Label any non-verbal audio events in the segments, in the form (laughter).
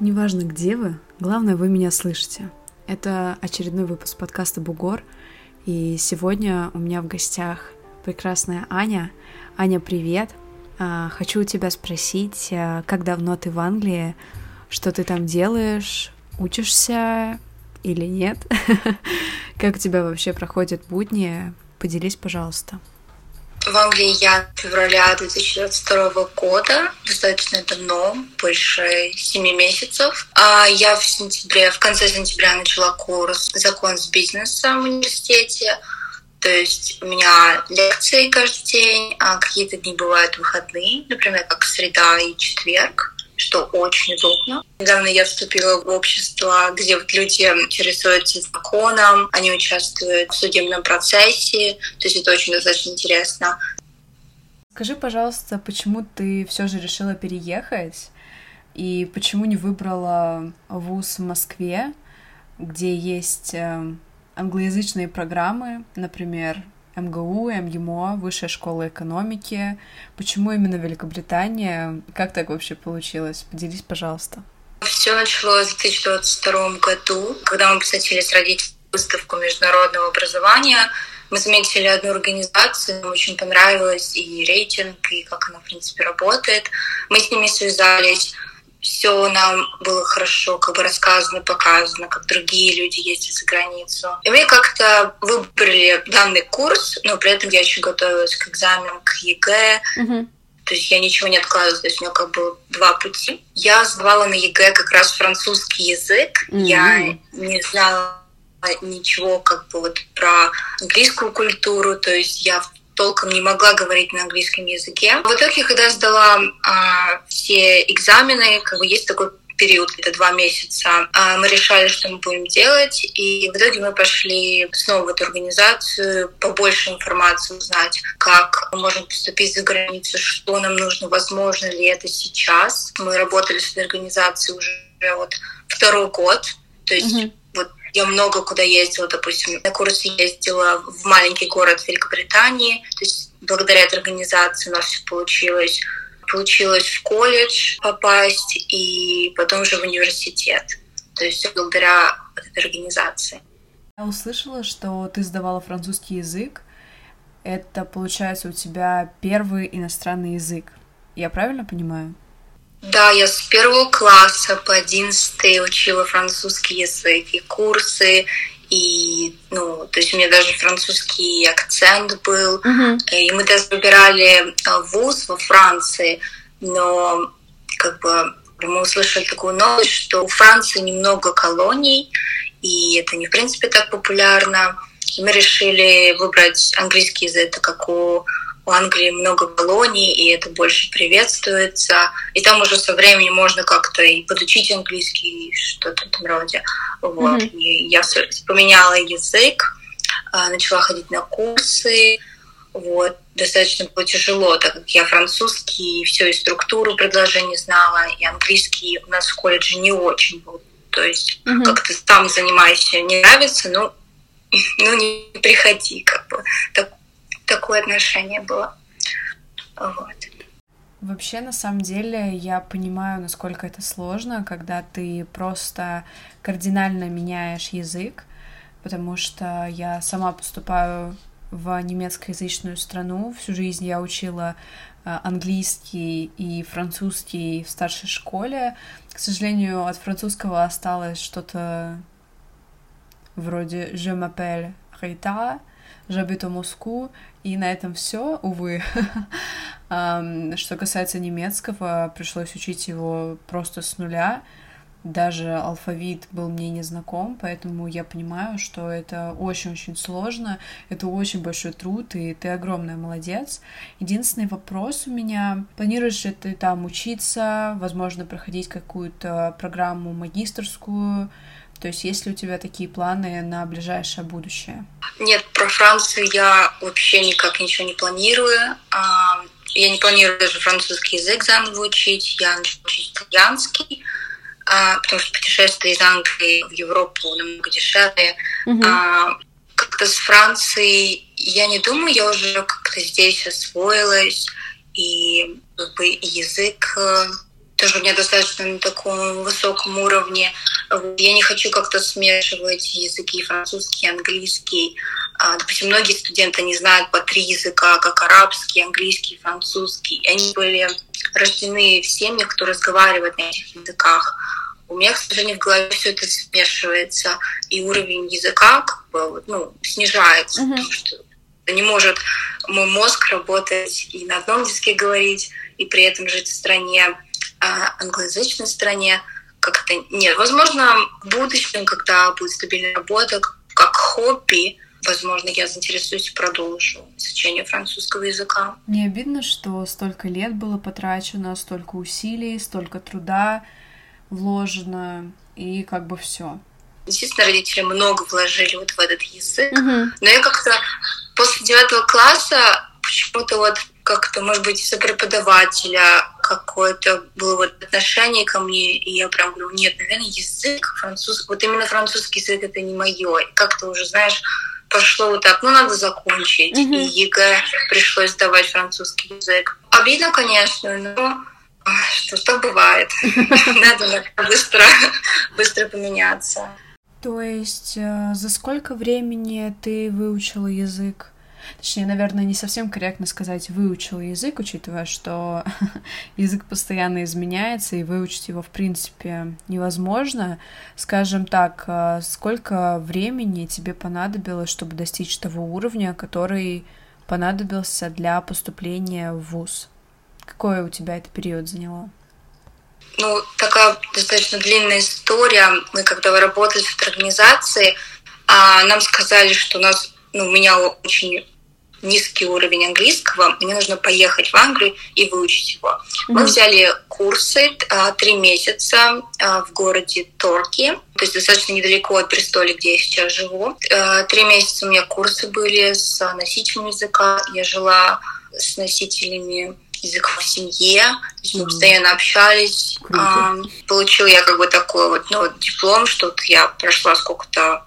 Неважно, где вы, главное, вы меня слышите. Это очередной выпуск подкаста «Бугор», и сегодня у меня в гостях прекрасная Аня. Аня, привет! А, хочу у тебя спросить, а, как давно ты в Англии, что ты там делаешь, учишься или нет? (laughs) Как у тебя вообще проходят будни? Поделись, пожалуйста. В Англии я февраля 2022 года, достаточно давно, больше семи месяцев. А я в сентябре, в конце сентября начала курс «Закон с бизнесом» в университете. То есть у меня лекции каждый день, а какие-то дни бывают выходные, например, как среда и четверг что очень удобно. Недавно я вступила в общество, где вот люди интересуются законом, они участвуют в судебном процессе, то есть это очень достаточно интересно. Скажи, пожалуйста, почему ты все же решила переехать и почему не выбрала вуз в Москве, где есть э, англоязычные программы, например, МГУ, МГИМО, Высшая школа экономики. Почему именно Великобритания? Как так вообще получилось? Поделись, пожалуйста. Все началось в 2022 году, когда мы посетили с родителями выставку международного образования. Мы заметили одну организацию, нам очень понравилось и рейтинг, и как она, в принципе, работает. Мы с ними связались, все нам было хорошо как бы рассказано, показано, как другие люди ездят за границу. И мы как-то выбрали данный курс, но при этом я еще готовилась к экзаменам, к ЕГЭ. Mm-hmm. То есть я ничего не откладывала, то есть у меня как бы два пути. Я сдавала на ЕГЭ как раз французский язык. Mm-hmm. Я не знала ничего как бы вот про английскую культуру, то есть я толком не могла говорить на английском языке. В итоге, когда сдала а, все экзамены, как бы есть такой период, где-то два месяца, а, мы решали, что мы будем делать, и в итоге мы пошли снова в эту организацию, побольше информации узнать, как мы можем поступить за границу, что нам нужно, возможно ли это сейчас. Мы работали с этой организацией уже вот второй год, то есть mm-hmm я много куда ездила, допустим, на курсы ездила в маленький город Великобритании, то есть благодаря этой организации у нас все получилось. Получилось в колледж попасть и потом уже в университет. То есть благодаря этой организации. Я услышала, что ты сдавала французский язык. Это, получается, у тебя первый иностранный язык. Я правильно понимаю? Да, я с первого класса по одиннадцатый учила французский язык и курсы, и, ну, то есть у меня даже французский акцент был. Uh-huh. И мы даже выбирали а, вуз во Франции, но как бы мы услышали такую новость, что у Франции немного колоний, и это не в принципе так популярно. И мы решили выбрать английский язык, так как у в Англии много колоний, и это больше приветствуется. И там уже со временем можно как-то и подучить английский, что-то в этом роде. Вот. Mm-hmm. И я поменяла язык, а, начала ходить на курсы. Вот. Достаточно было тяжело, так как я французский, и все, и структуру предложений знала, и английский у нас в колледже не очень был. То есть mm-hmm. как ты там занимаешься, не нравится, ну, (laughs) ну не приходи, как бы. Так, такое отношение было. Вот. Вообще, на самом деле, я понимаю, насколько это сложно, когда ты просто кардинально меняешь язык, потому что я сама поступаю в немецкоязычную страну. Всю жизнь я учила э, английский и французский в старшей школе. К сожалению, от французского осталось что-то вроде «Je m'appelle Rita», «J'habite Москву», и на этом все, увы. (laughs) Что касается немецкого, пришлось учить его просто с нуля. Даже алфавит был мне незнаком, поэтому я понимаю, что это очень-очень сложно, это очень большой труд, и ты огромная молодец. Единственный вопрос у меня, планируешь ли ты там учиться, возможно, проходить какую-то программу магистрскую, то есть есть ли у тебя такие планы на ближайшее будущее? Нет, про Францию я вообще никак ничего не планирую. А, я не планирую даже французский язык заново учить. Я начну учить итальянский, а, потому что путешествие из Англии в Европу намного дешевле. Угу. Как-то с Францией я не думаю, я уже как-то здесь освоилась, и как бы язык э, тоже у меня достаточно на таком высоком уровне. Я не хочу как-то смешивать языки французский, английский. А, допустим, многие студенты не знают по три языка, как арабский, английский, французский. Они были рождены в семьях, кто разговаривает на этих языках. У меня, к сожалению, в голове все это смешивается, и уровень языка как бы, ну, снижается, mm-hmm. потому что не может мой мозг работать и на одном языке говорить, и при этом жить в стране, англоязычной стране. Как-то нет. Возможно, в будущем, когда будет стабильная работа, как хобби, возможно, я заинтересуюсь и продолжу изучение французского языка. Не обидно, что столько лет было потрачено, столько усилий, столько труда вложено, и как бы все. Естественно, родители много вложили вот в этот язык, uh-huh. но я как-то после девятого класса почему-то вот как-то, может быть, из-за преподавателя какое-то было вот отношение ко мне, и я прям говорю, нет, наверное, язык французский, вот именно французский язык это не мое. И как-то уже, знаешь, пошло вот так, ну, надо закончить. Mm-hmm. И ЕГЭ пришлось сдавать французский язык. Обидно, конечно, но что что бывает. (laughs) Надо быстро, быстро поменяться. То есть э, за сколько времени ты выучила язык? Точнее, наверное, не совсем корректно сказать выучила язык, учитывая, что (laughs) язык постоянно изменяется, и выучить его, в принципе, невозможно. Скажем так, э, сколько времени тебе понадобилось, чтобы достичь того уровня, который понадобился для поступления в ВУЗ? Какой у тебя это период заняло? Ну, такая достаточно длинная история. Мы, когда работали в организации, а, нам сказали, что у нас, ну, меня очень низкий уровень английского, мне нужно поехать в Англию и выучить его. Mm-hmm. Мы взяли курсы а, три месяца а, в городе Торки, то есть достаточно недалеко от Бристоля, где я сейчас живу. А, три месяца у меня курсы были с носителем языка. Я жила с носителями языка в семье, то есть мы mm-hmm. постоянно общались. А, получил я как бы такой вот ну, диплом, что вот я прошла сколько-то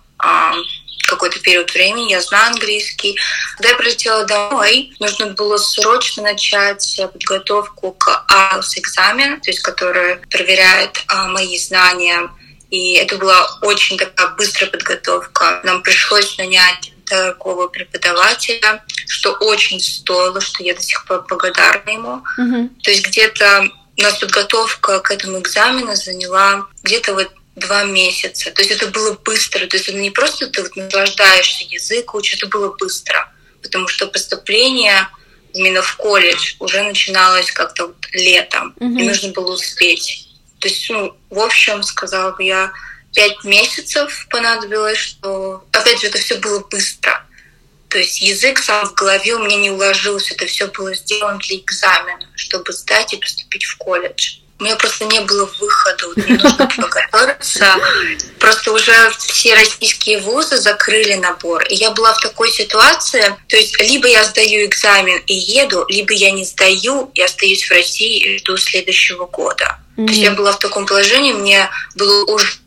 какой-то период времени, я знаю английский. Когда я прилетела домой, нужно было срочно начать подготовку к IELTS экзамен, то есть который проверяет а, мои знания. И это была очень такая быстрая подготовка. Нам пришлось нанять такого преподавателя, что очень стоило, что я до сих пор благодарна ему. Mm-hmm. То есть где-то у нас подготовка к этому экзамену заняла где-то вот два месяца. То есть это было быстро. То есть это не просто ты вот наслаждаешься язык, учишь, это было быстро. Потому что поступление именно в колледж уже начиналось как-то вот летом. Mm-hmm. И нужно было успеть. То есть, ну, в общем, сказала бы я, пять месяцев понадобилось, что, опять же, это все было быстро. То есть язык сам в голове у меня не уложился. Это все было сделано для экзамена, чтобы сдать и поступить в колледж. У меня просто не было выхода, вот мне нужно подготовиться. Просто уже все российские вузы закрыли набор. И я была в такой ситуации, то есть либо я сдаю экзамен и еду, либо я не сдаю и остаюсь в России и жду следующего года. Mm-hmm. То есть я была в таком положении, мне было уже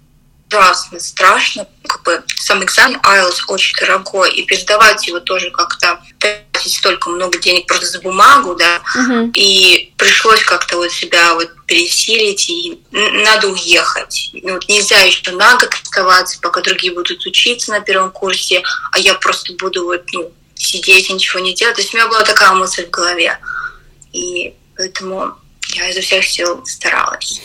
ужасно страшно. Как бы сам экзамен IELTS очень дорогой, и передавать его тоже как-то тратить столько много денег просто за бумагу, да, uh-huh. и пришлось как-то вот себя вот пересилить, и надо уехать. Ну, вот нельзя еще на год оставаться, пока другие будут учиться на первом курсе, а я просто буду вот, ну, сидеть и ничего не делать. То есть у меня была такая мысль в голове. И поэтому я изо всех сил старалась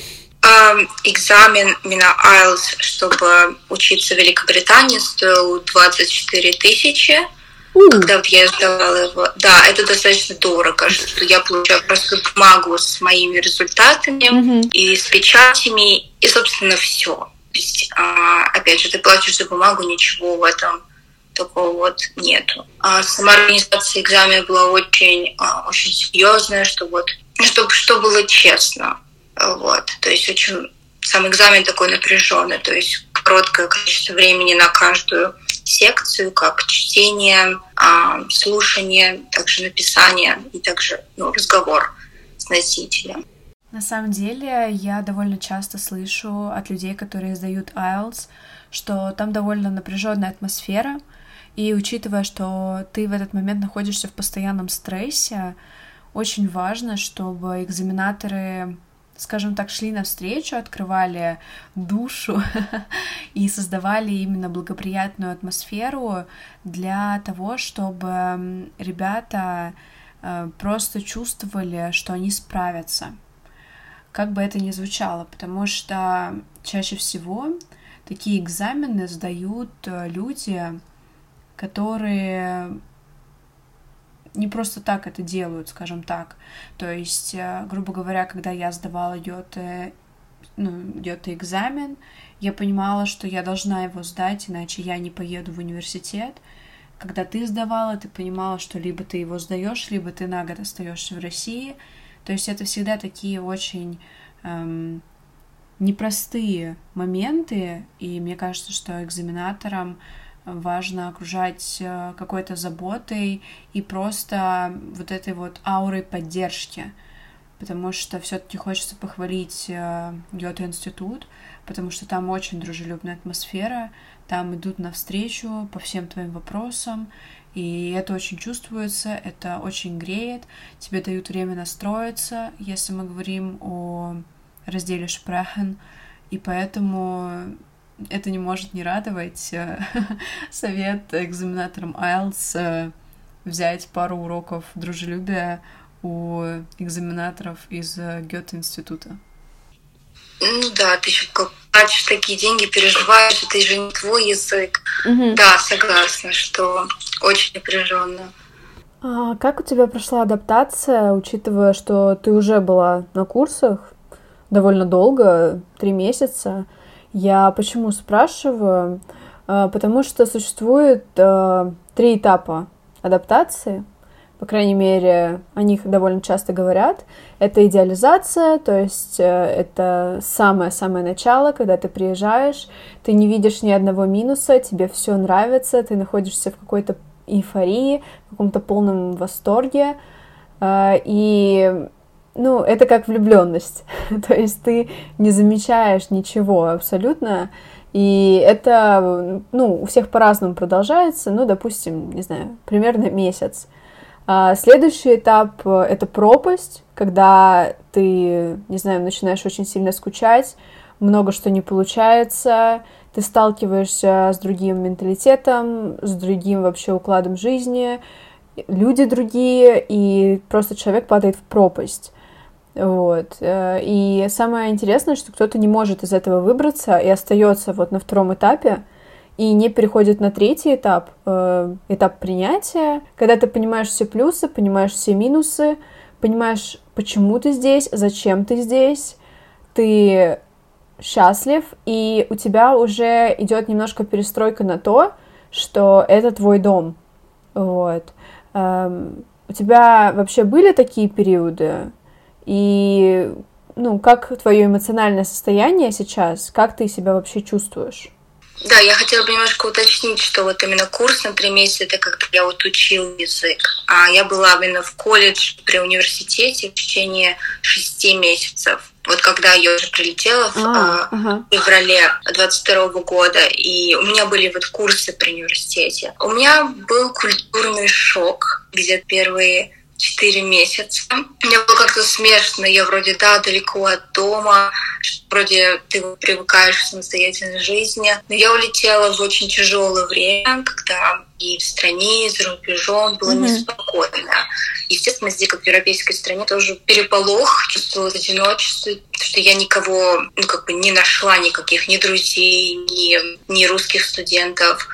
экзамен именно IELTS, чтобы учиться в Великобритании, стоил 24 тысячи. Когда вот я сдавала его, да, это достаточно дорого, что я получаю просто бумагу с моими результатами mm-hmm. и с печатями, и, собственно, все. То есть, а, опять же, ты платишь за бумагу, ничего в этом такого вот нету. А сама организация экзамена была очень, а, очень серьезная, что вот, чтобы, что было честно. Вот. То есть очень сам экзамен такой напряженный, то есть короткое количество времени на каждую секцию, как чтение, а, слушание, также написание и также ну, разговор с носителем. На самом деле, я довольно часто слышу от людей, которые сдают IELTS, что там довольно напряженная атмосфера, и учитывая, что ты в этот момент находишься в постоянном стрессе, очень важно, чтобы экзаменаторы скажем так, шли навстречу, открывали душу (laughs) и создавали именно благоприятную атмосферу для того, чтобы ребята э, просто чувствовали, что они справятся. Как бы это ни звучало, потому что чаще всего такие экзамены сдают э, люди, которые не просто так это делают, скажем так. То есть, э, грубо говоря, когда я сдавала йоты, ну, йоты экзамен, я понимала, что я должна его сдать, иначе я не поеду в университет. Когда ты сдавала, ты понимала, что либо ты его сдаешь, либо ты на год остаешься в России. То есть это всегда такие очень эм, непростые моменты, и мне кажется, что экзаменаторам важно окружать э, какой-то заботой и просто вот этой вот аурой поддержки, потому что все-таки хочется похвалить Гёте-институт, э, потому что там очень дружелюбная атмосфера, там идут навстречу по всем твоим вопросам, и это очень чувствуется, это очень греет, тебе дают время настроиться, если мы говорим о разделе Шпрехен, и поэтому это не может не радовать. Э, (laughs) совет экзаменаторам IELTS э, взять пару уроков дружелюбия у экзаменаторов из э, Гёте-института. Ну да, ты еще платишь такие деньги, переживаешь, это же не твой язык. Угу. Да, согласна, что очень напряженно. А как у тебя прошла адаптация, учитывая, что ты уже была на курсах довольно долго, три месяца? Я почему спрашиваю? А, потому что существует а, три этапа адаптации. По крайней мере, о них довольно часто говорят. Это идеализация, то есть э, это самое-самое начало, когда ты приезжаешь, ты не видишь ни одного минуса, тебе все нравится, ты находишься в какой-то эйфории, в каком-то полном восторге. И ну, это как влюбленность. (laughs) То есть ты не замечаешь ничего абсолютно. И это, ну, у всех по-разному продолжается, ну, допустим, не знаю, примерно месяц. А следующий этап — это пропасть, когда ты, не знаю, начинаешь очень сильно скучать, много что не получается, ты сталкиваешься с другим менталитетом, с другим вообще укладом жизни, люди другие, и просто человек падает в пропасть. Вот. Э, и самое интересное, что кто-то не может из этого выбраться и остается вот на втором этапе и не переходит на третий этап, э, этап принятия, когда ты понимаешь все плюсы, понимаешь все минусы, понимаешь, почему ты здесь, зачем ты здесь, ты счастлив, и у тебя уже идет немножко перестройка на то, что это твой дом. Вот. Эм, у тебя вообще были такие периоды? И, ну, как твое эмоциональное состояние сейчас? Как ты себя вообще чувствуешь? Да, я хотела бы немножко уточнить, что вот именно курс на три месяца это когда я вот учил язык. А я была именно в колледж при университете в течение шести месяцев. Вот когда я уже прилетела в а, ага. феврале 22 года, и у меня были вот курсы при университете. У меня был культурный шок, где первые четыре месяца. Мне было как-то смешно. Я вроде, да, далеко от дома, вроде ты привыкаешь к самостоятельной жизни. Но я улетела в очень тяжелое время, когда и в стране, и за рубежом было mm-hmm. неспокойно. Естественно, здесь, как в европейской стране, тоже переполох, чувствовалось одиночество, что я никого, ну, как бы не нашла никаких ни друзей, ни, ни русских студентов.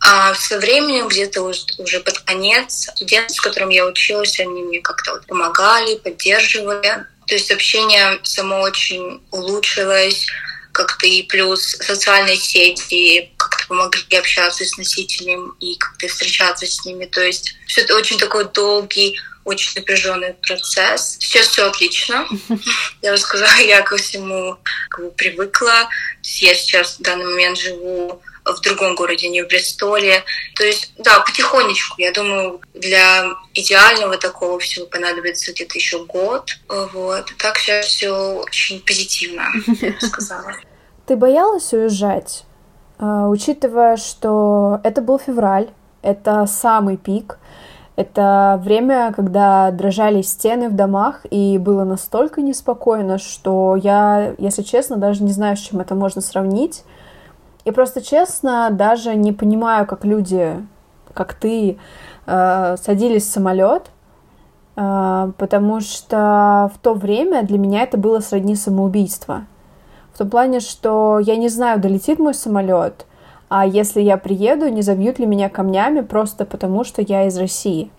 А со временем, где-то уже, под конец, студенты, с которыми я училась, они мне как-то вот помогали, поддерживали. То есть общение само очень улучшилось как-то и плюс социальные сети как-то помогли общаться с носителем и как-то встречаться с ними. То есть все это очень такой долгий, очень напряженный процесс. Сейчас все отлично. (laughs) Я бы сказала, я ко всему как бы привыкла. Я сейчас в данный момент живу в другом городе, не в Бристоле. То есть, да, потихонечку. Я думаю, для идеального такого всего понадобится где-то еще год. Вот. Так сейчас все очень позитивно, (laughs) сказала. Ты боялась уезжать, а, учитывая, что это был февраль, это самый пик, Это время, когда дрожали стены в домах, и было настолько неспокойно, что я, если честно, даже не знаю, с чем это можно сравнить. И просто честно даже не понимаю, как люди, как ты, э, садились в самолет, э, потому что в то время для меня это было сродни самоубийства. В том плане, что я не знаю, долетит мой самолет, а если я приеду, не забьют ли меня камнями просто потому, что я из России.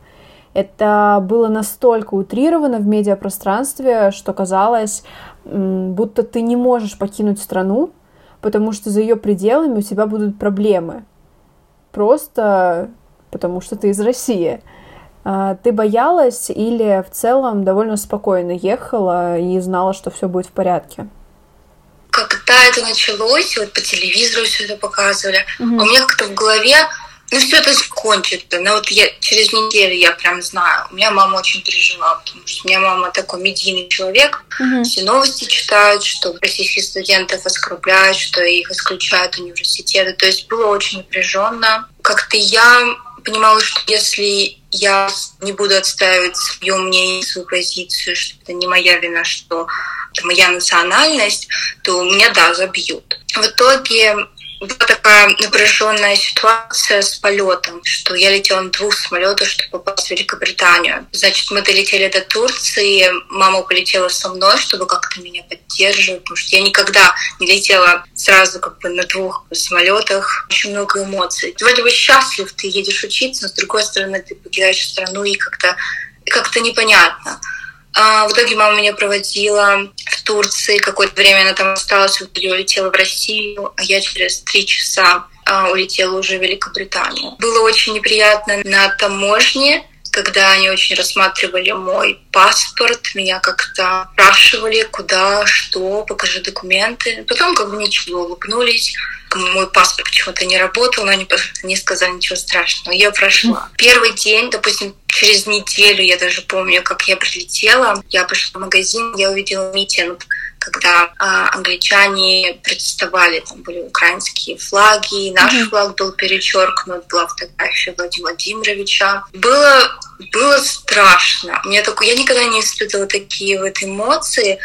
Это было настолько утрировано в медиапространстве, что казалось, будто ты не можешь покинуть страну, потому что за ее пределами у тебя будут проблемы. Просто потому что ты из России. А, ты боялась или в целом довольно спокойно ехала и знала, что все будет в порядке? когда это началось, вот по телевизору все это показывали, mm-hmm. у меня как-то в голове, ну все это закончится. Но вот я через неделю я прям знаю. У меня мама очень переживала, потому что у меня мама такой медийный человек. Mm-hmm. Все новости читают, что российских студентов оскорбляют, что их исключают университеты. То есть было очень напряженно. Как-то я понимала, что если я не буду отстаивать свое мнение, свою позицию, что это не моя вина, что это моя национальность, то меня, да, забьют. В итоге была такая напряженная ситуация с полетом, что я летела на двух самолетах, чтобы попасть в Великобританию. Значит, мы долетели до Турции, мама полетела со мной, чтобы как-то меня поддерживать, потому что я никогда не летела сразу как бы на двух самолетах. Очень много эмоций. Ты вроде бы счастлив, ты едешь учиться, но с другой стороны ты покидаешь страну и как-то как-то непонятно. А, в итоге мама меня проводила в Турции. Какое-то время она там осталась, в итоге улетела в Россию, а я через три часа а, улетела уже в Великобританию. Было очень неприятно на таможне, когда они очень рассматривали мой паспорт, меня как-то спрашивали, куда, что, покажи документы. Потом как бы ничего, улыбнулись. Мой паспорт почему-то не работал, но они не сказали ничего страшного. Я прошла. Первый день, допустим, через неделю, я даже помню, как я прилетела, я пошла в магазин, я увидела митинг когда а, англичане протестовали, там были украинские флаги, наш mm-hmm. флаг был перечеркнут, была фотография Владимира Владимировича. Было, было страшно. Мне такое, я никогда не испытывала такие вот эмоции.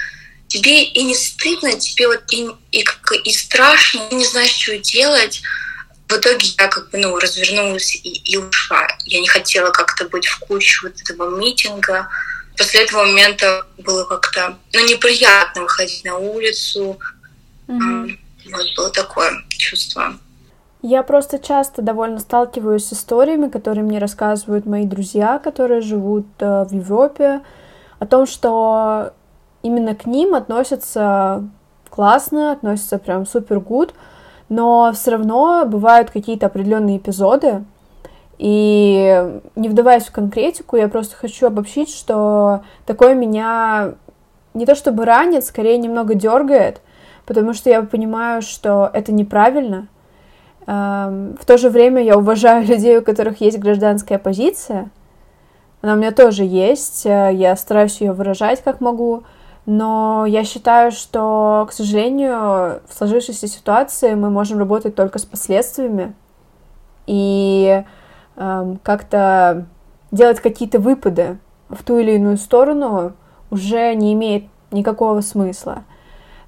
Тебе и не стыдно, тебе вот и, и, и страшно, и не знаешь, что делать. В итоге я как бы ну, развернулась и, и ушла. Я не хотела как-то быть в кучу вот этого митинга после этого момента было как-то ну, неприятно выходить на улицу. Mm-hmm. Вот было такое чувство. Я просто часто довольно сталкиваюсь с историями, которые мне рассказывают мои друзья, которые живут э, в Европе, о том, что именно к ним относятся классно, относятся прям супер гуд, но все равно бывают какие-то определенные эпизоды, и не вдаваясь в конкретику, я просто хочу обобщить, что такое меня не то чтобы ранит, скорее немного дергает, потому что я понимаю, что это неправильно. Эм, в то же время я уважаю (laughs) людей, у которых есть гражданская позиция. Она у меня тоже есть, э, я стараюсь ее выражать как могу, но я считаю, что, к сожалению, в сложившейся ситуации мы можем работать только с последствиями. И как-то делать какие-то выпады в ту или иную сторону уже не имеет никакого смысла.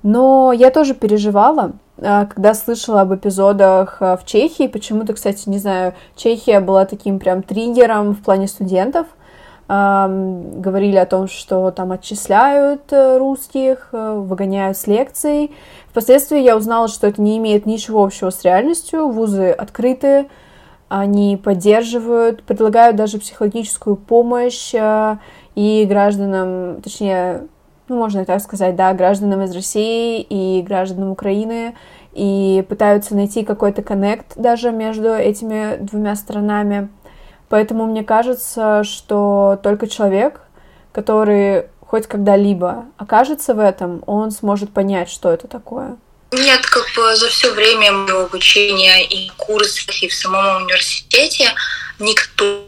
Но я тоже переживала, а, когда слышала об эпизодах а, в Чехии. Почему-то, кстати, не знаю, Чехия была таким прям триггером в плане студентов. Говорили о том, что там отчисляют э, русских, э, выгоняют с лекций. Впоследствии я узнала, что это не имеет ничего общего с реальностью. Вузы открыты, они поддерживают, предлагают даже психологическую помощь э, и гражданам, точнее, ну, можно так сказать, да, гражданам из России и гражданам Украины, и пытаются найти какой-то коннект даже между этими двумя странами. Поэтому мне кажется, что только человек, который хоть когда-либо окажется в этом, он сможет понять, что это такое. Нет, как бы за все время моего обучения и курсах, и в самом университете никто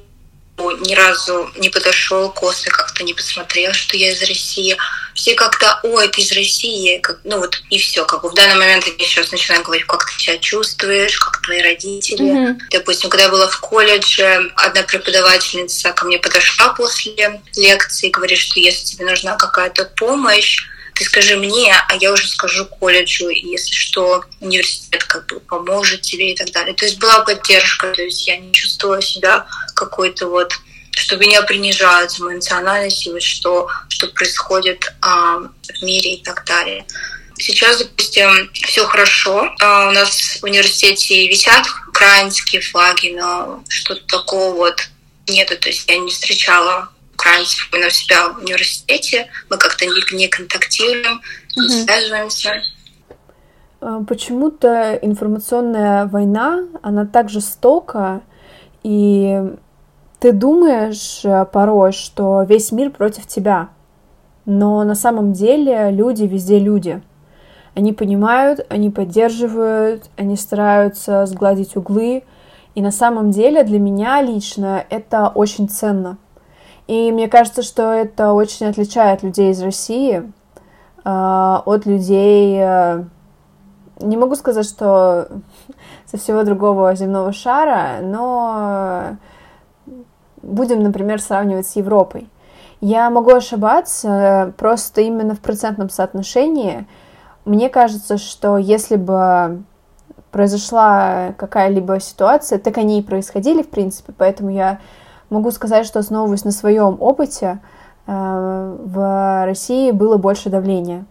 ни разу не подошел косо, как-то не посмотрел, что я из России, все как-то, ой, ты из России, как, ну вот и все, как бы в данный момент я сейчас начинаю говорить, как ты себя чувствуешь, как твои родители. Mm-hmm. Допустим, когда я была в колледже, одна преподавательница ко мне подошла после лекции и говорит, что если тебе нужна какая-то помощь, ты скажи мне, а я уже скажу колледжу, и если что, университет как бы поможет тебе и так далее. То есть была поддержка, то есть я не чувствовала себя какой-то вот что меня принижают за мою национальность и вот что, что происходит а, в мире и так далее. Сейчас, допустим, все хорошо. А, у нас в университете висят украинские флаги, но что-то такого вот нету. То есть я не встречала именно у себя в университете. Мы как-то не, не контактируем, не угу. связываемся. А, почему-то информационная война, она так жестока, и ты думаешь э, порой, что весь мир против тебя, но на самом деле люди везде люди. Они понимают, они поддерживают, они стараются сгладить углы. И на самом деле для меня лично это очень ценно. И мне кажется, что это очень отличает людей из России э, от людей, э, не могу сказать, что со всего другого земного шара, но будем, например, сравнивать с Европой. Я могу ошибаться просто именно в процентном соотношении. Мне кажется, что если бы произошла какая-либо ситуация, так они и происходили, в принципе, поэтому я могу сказать, что основываясь на своем опыте, э, в России было больше давления.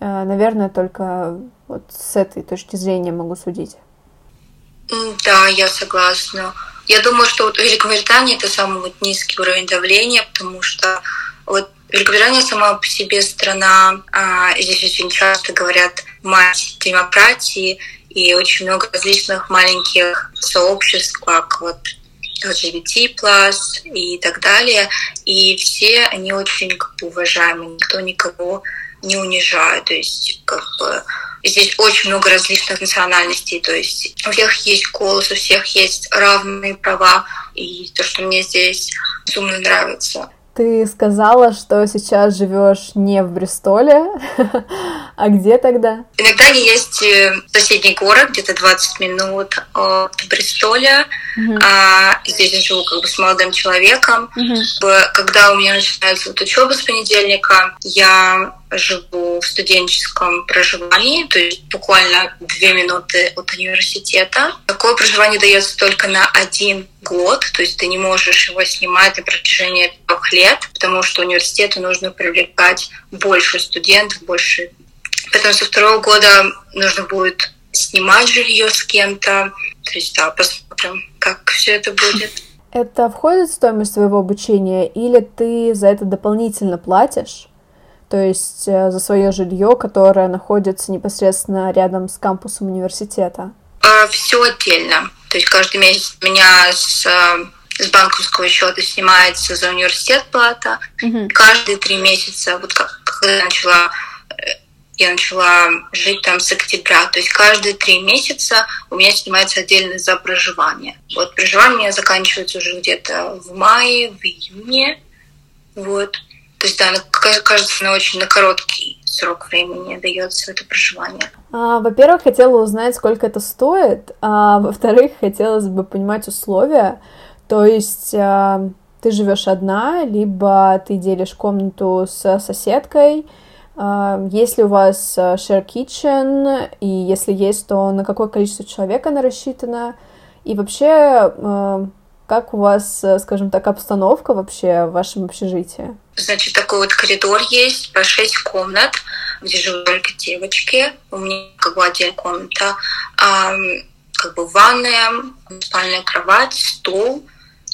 Э, наверное, только вот с этой точки зрения могу судить. Да, я согласна. Я думаю, что вот Великобритания это самый вот низкий уровень давления, потому что вот Великобритания сама по себе страна, а, здесь очень часто говорят мать демократии, и очень много различных маленьких сообществ, как вот LGBT+, и так далее. И все они очень как бы, уважаемы, никто никого не унижает. То есть как бы Здесь очень много различных национальностей, то есть у всех есть голос, у всех есть равные права, и то, что мне здесь безумно нравится. Ты сказала, что сейчас живешь не в Бристоле, (laughs) а где тогда? Иногда есть э, соседний город, где-то 20 минут от Бристоля. Uh-huh. А, здесь я живу как бы с молодым человеком. Uh-huh. Когда у меня начинается вот учеба с понедельника, я живу в студенческом проживании, то есть буквально две минуты от университета. Такое проживание дается только на один год, то есть ты не можешь его снимать на протяжении трех лет, потому что университету нужно привлекать больше студентов, больше. Поэтому со второго года нужно будет снимать жилье с кем-то. То есть, да, посмотрим, как все это будет. Это входит в стоимость твоего обучения или ты за это дополнительно платишь? То есть э, за свое жилье, которое находится непосредственно рядом с кампусом университета? А, Все отдельно. То есть каждый месяц у меня с, э, с банковского счета снимается за университет плата. Угу. Каждые три месяца, вот как, когда я начала э, я начала жить там с октября. То есть каждые три месяца у меня снимается отдельно за проживание. Вот проживание заканчивается уже где-то в мае, в июне. Вот. То есть, да, кажется, на очень на короткий срок времени дается это проживание. А, во-первых, хотела узнать, сколько это стоит, а во-вторых, хотелось бы понимать условия. То есть а, ты живешь одна, либо ты делишь комнату с соседкой. А, есть ли у вас а, share kitchen? И если есть, то на какое количество человек она рассчитана? И вообще, а, как у вас, э, скажем так, обстановка вообще в вашем общежитии? Значит, такой вот коридор есть, по шесть комнат, где живут только девочки. У меня как бы отдельная комната. А, как бы ванная, спальная кровать, стол.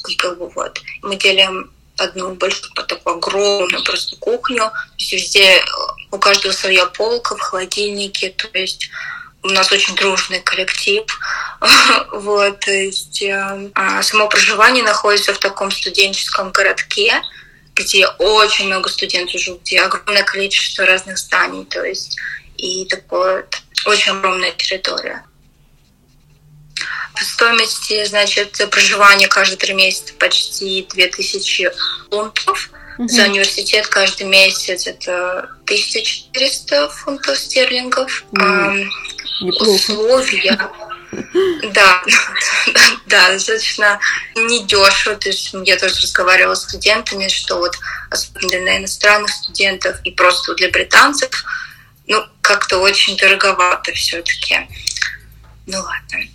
И как бы вот. Мы делим одну большую, такую огромную просто кухню. То есть везде э, у каждого своя полка в холодильнике. То есть у нас очень дружный коллектив. (laughs) вот, то есть э, а само проживание находится в таком студенческом городке, где очень много студентов живут, где огромное количество разных зданий, то есть и такое очень огромная территория. По стоимости, значит, проживание каждые три месяца почти 2000 фунтов. Угу. За университет каждый месяц это 1400 фунтов стерлингов. Mm. Условия. Да, (laughs) да, достаточно недешево. То есть я тоже разговаривала с студентами, что вот особенно для иностранных студентов и просто для британцев, ну, как-то очень дороговато все-таки. Ну ладно.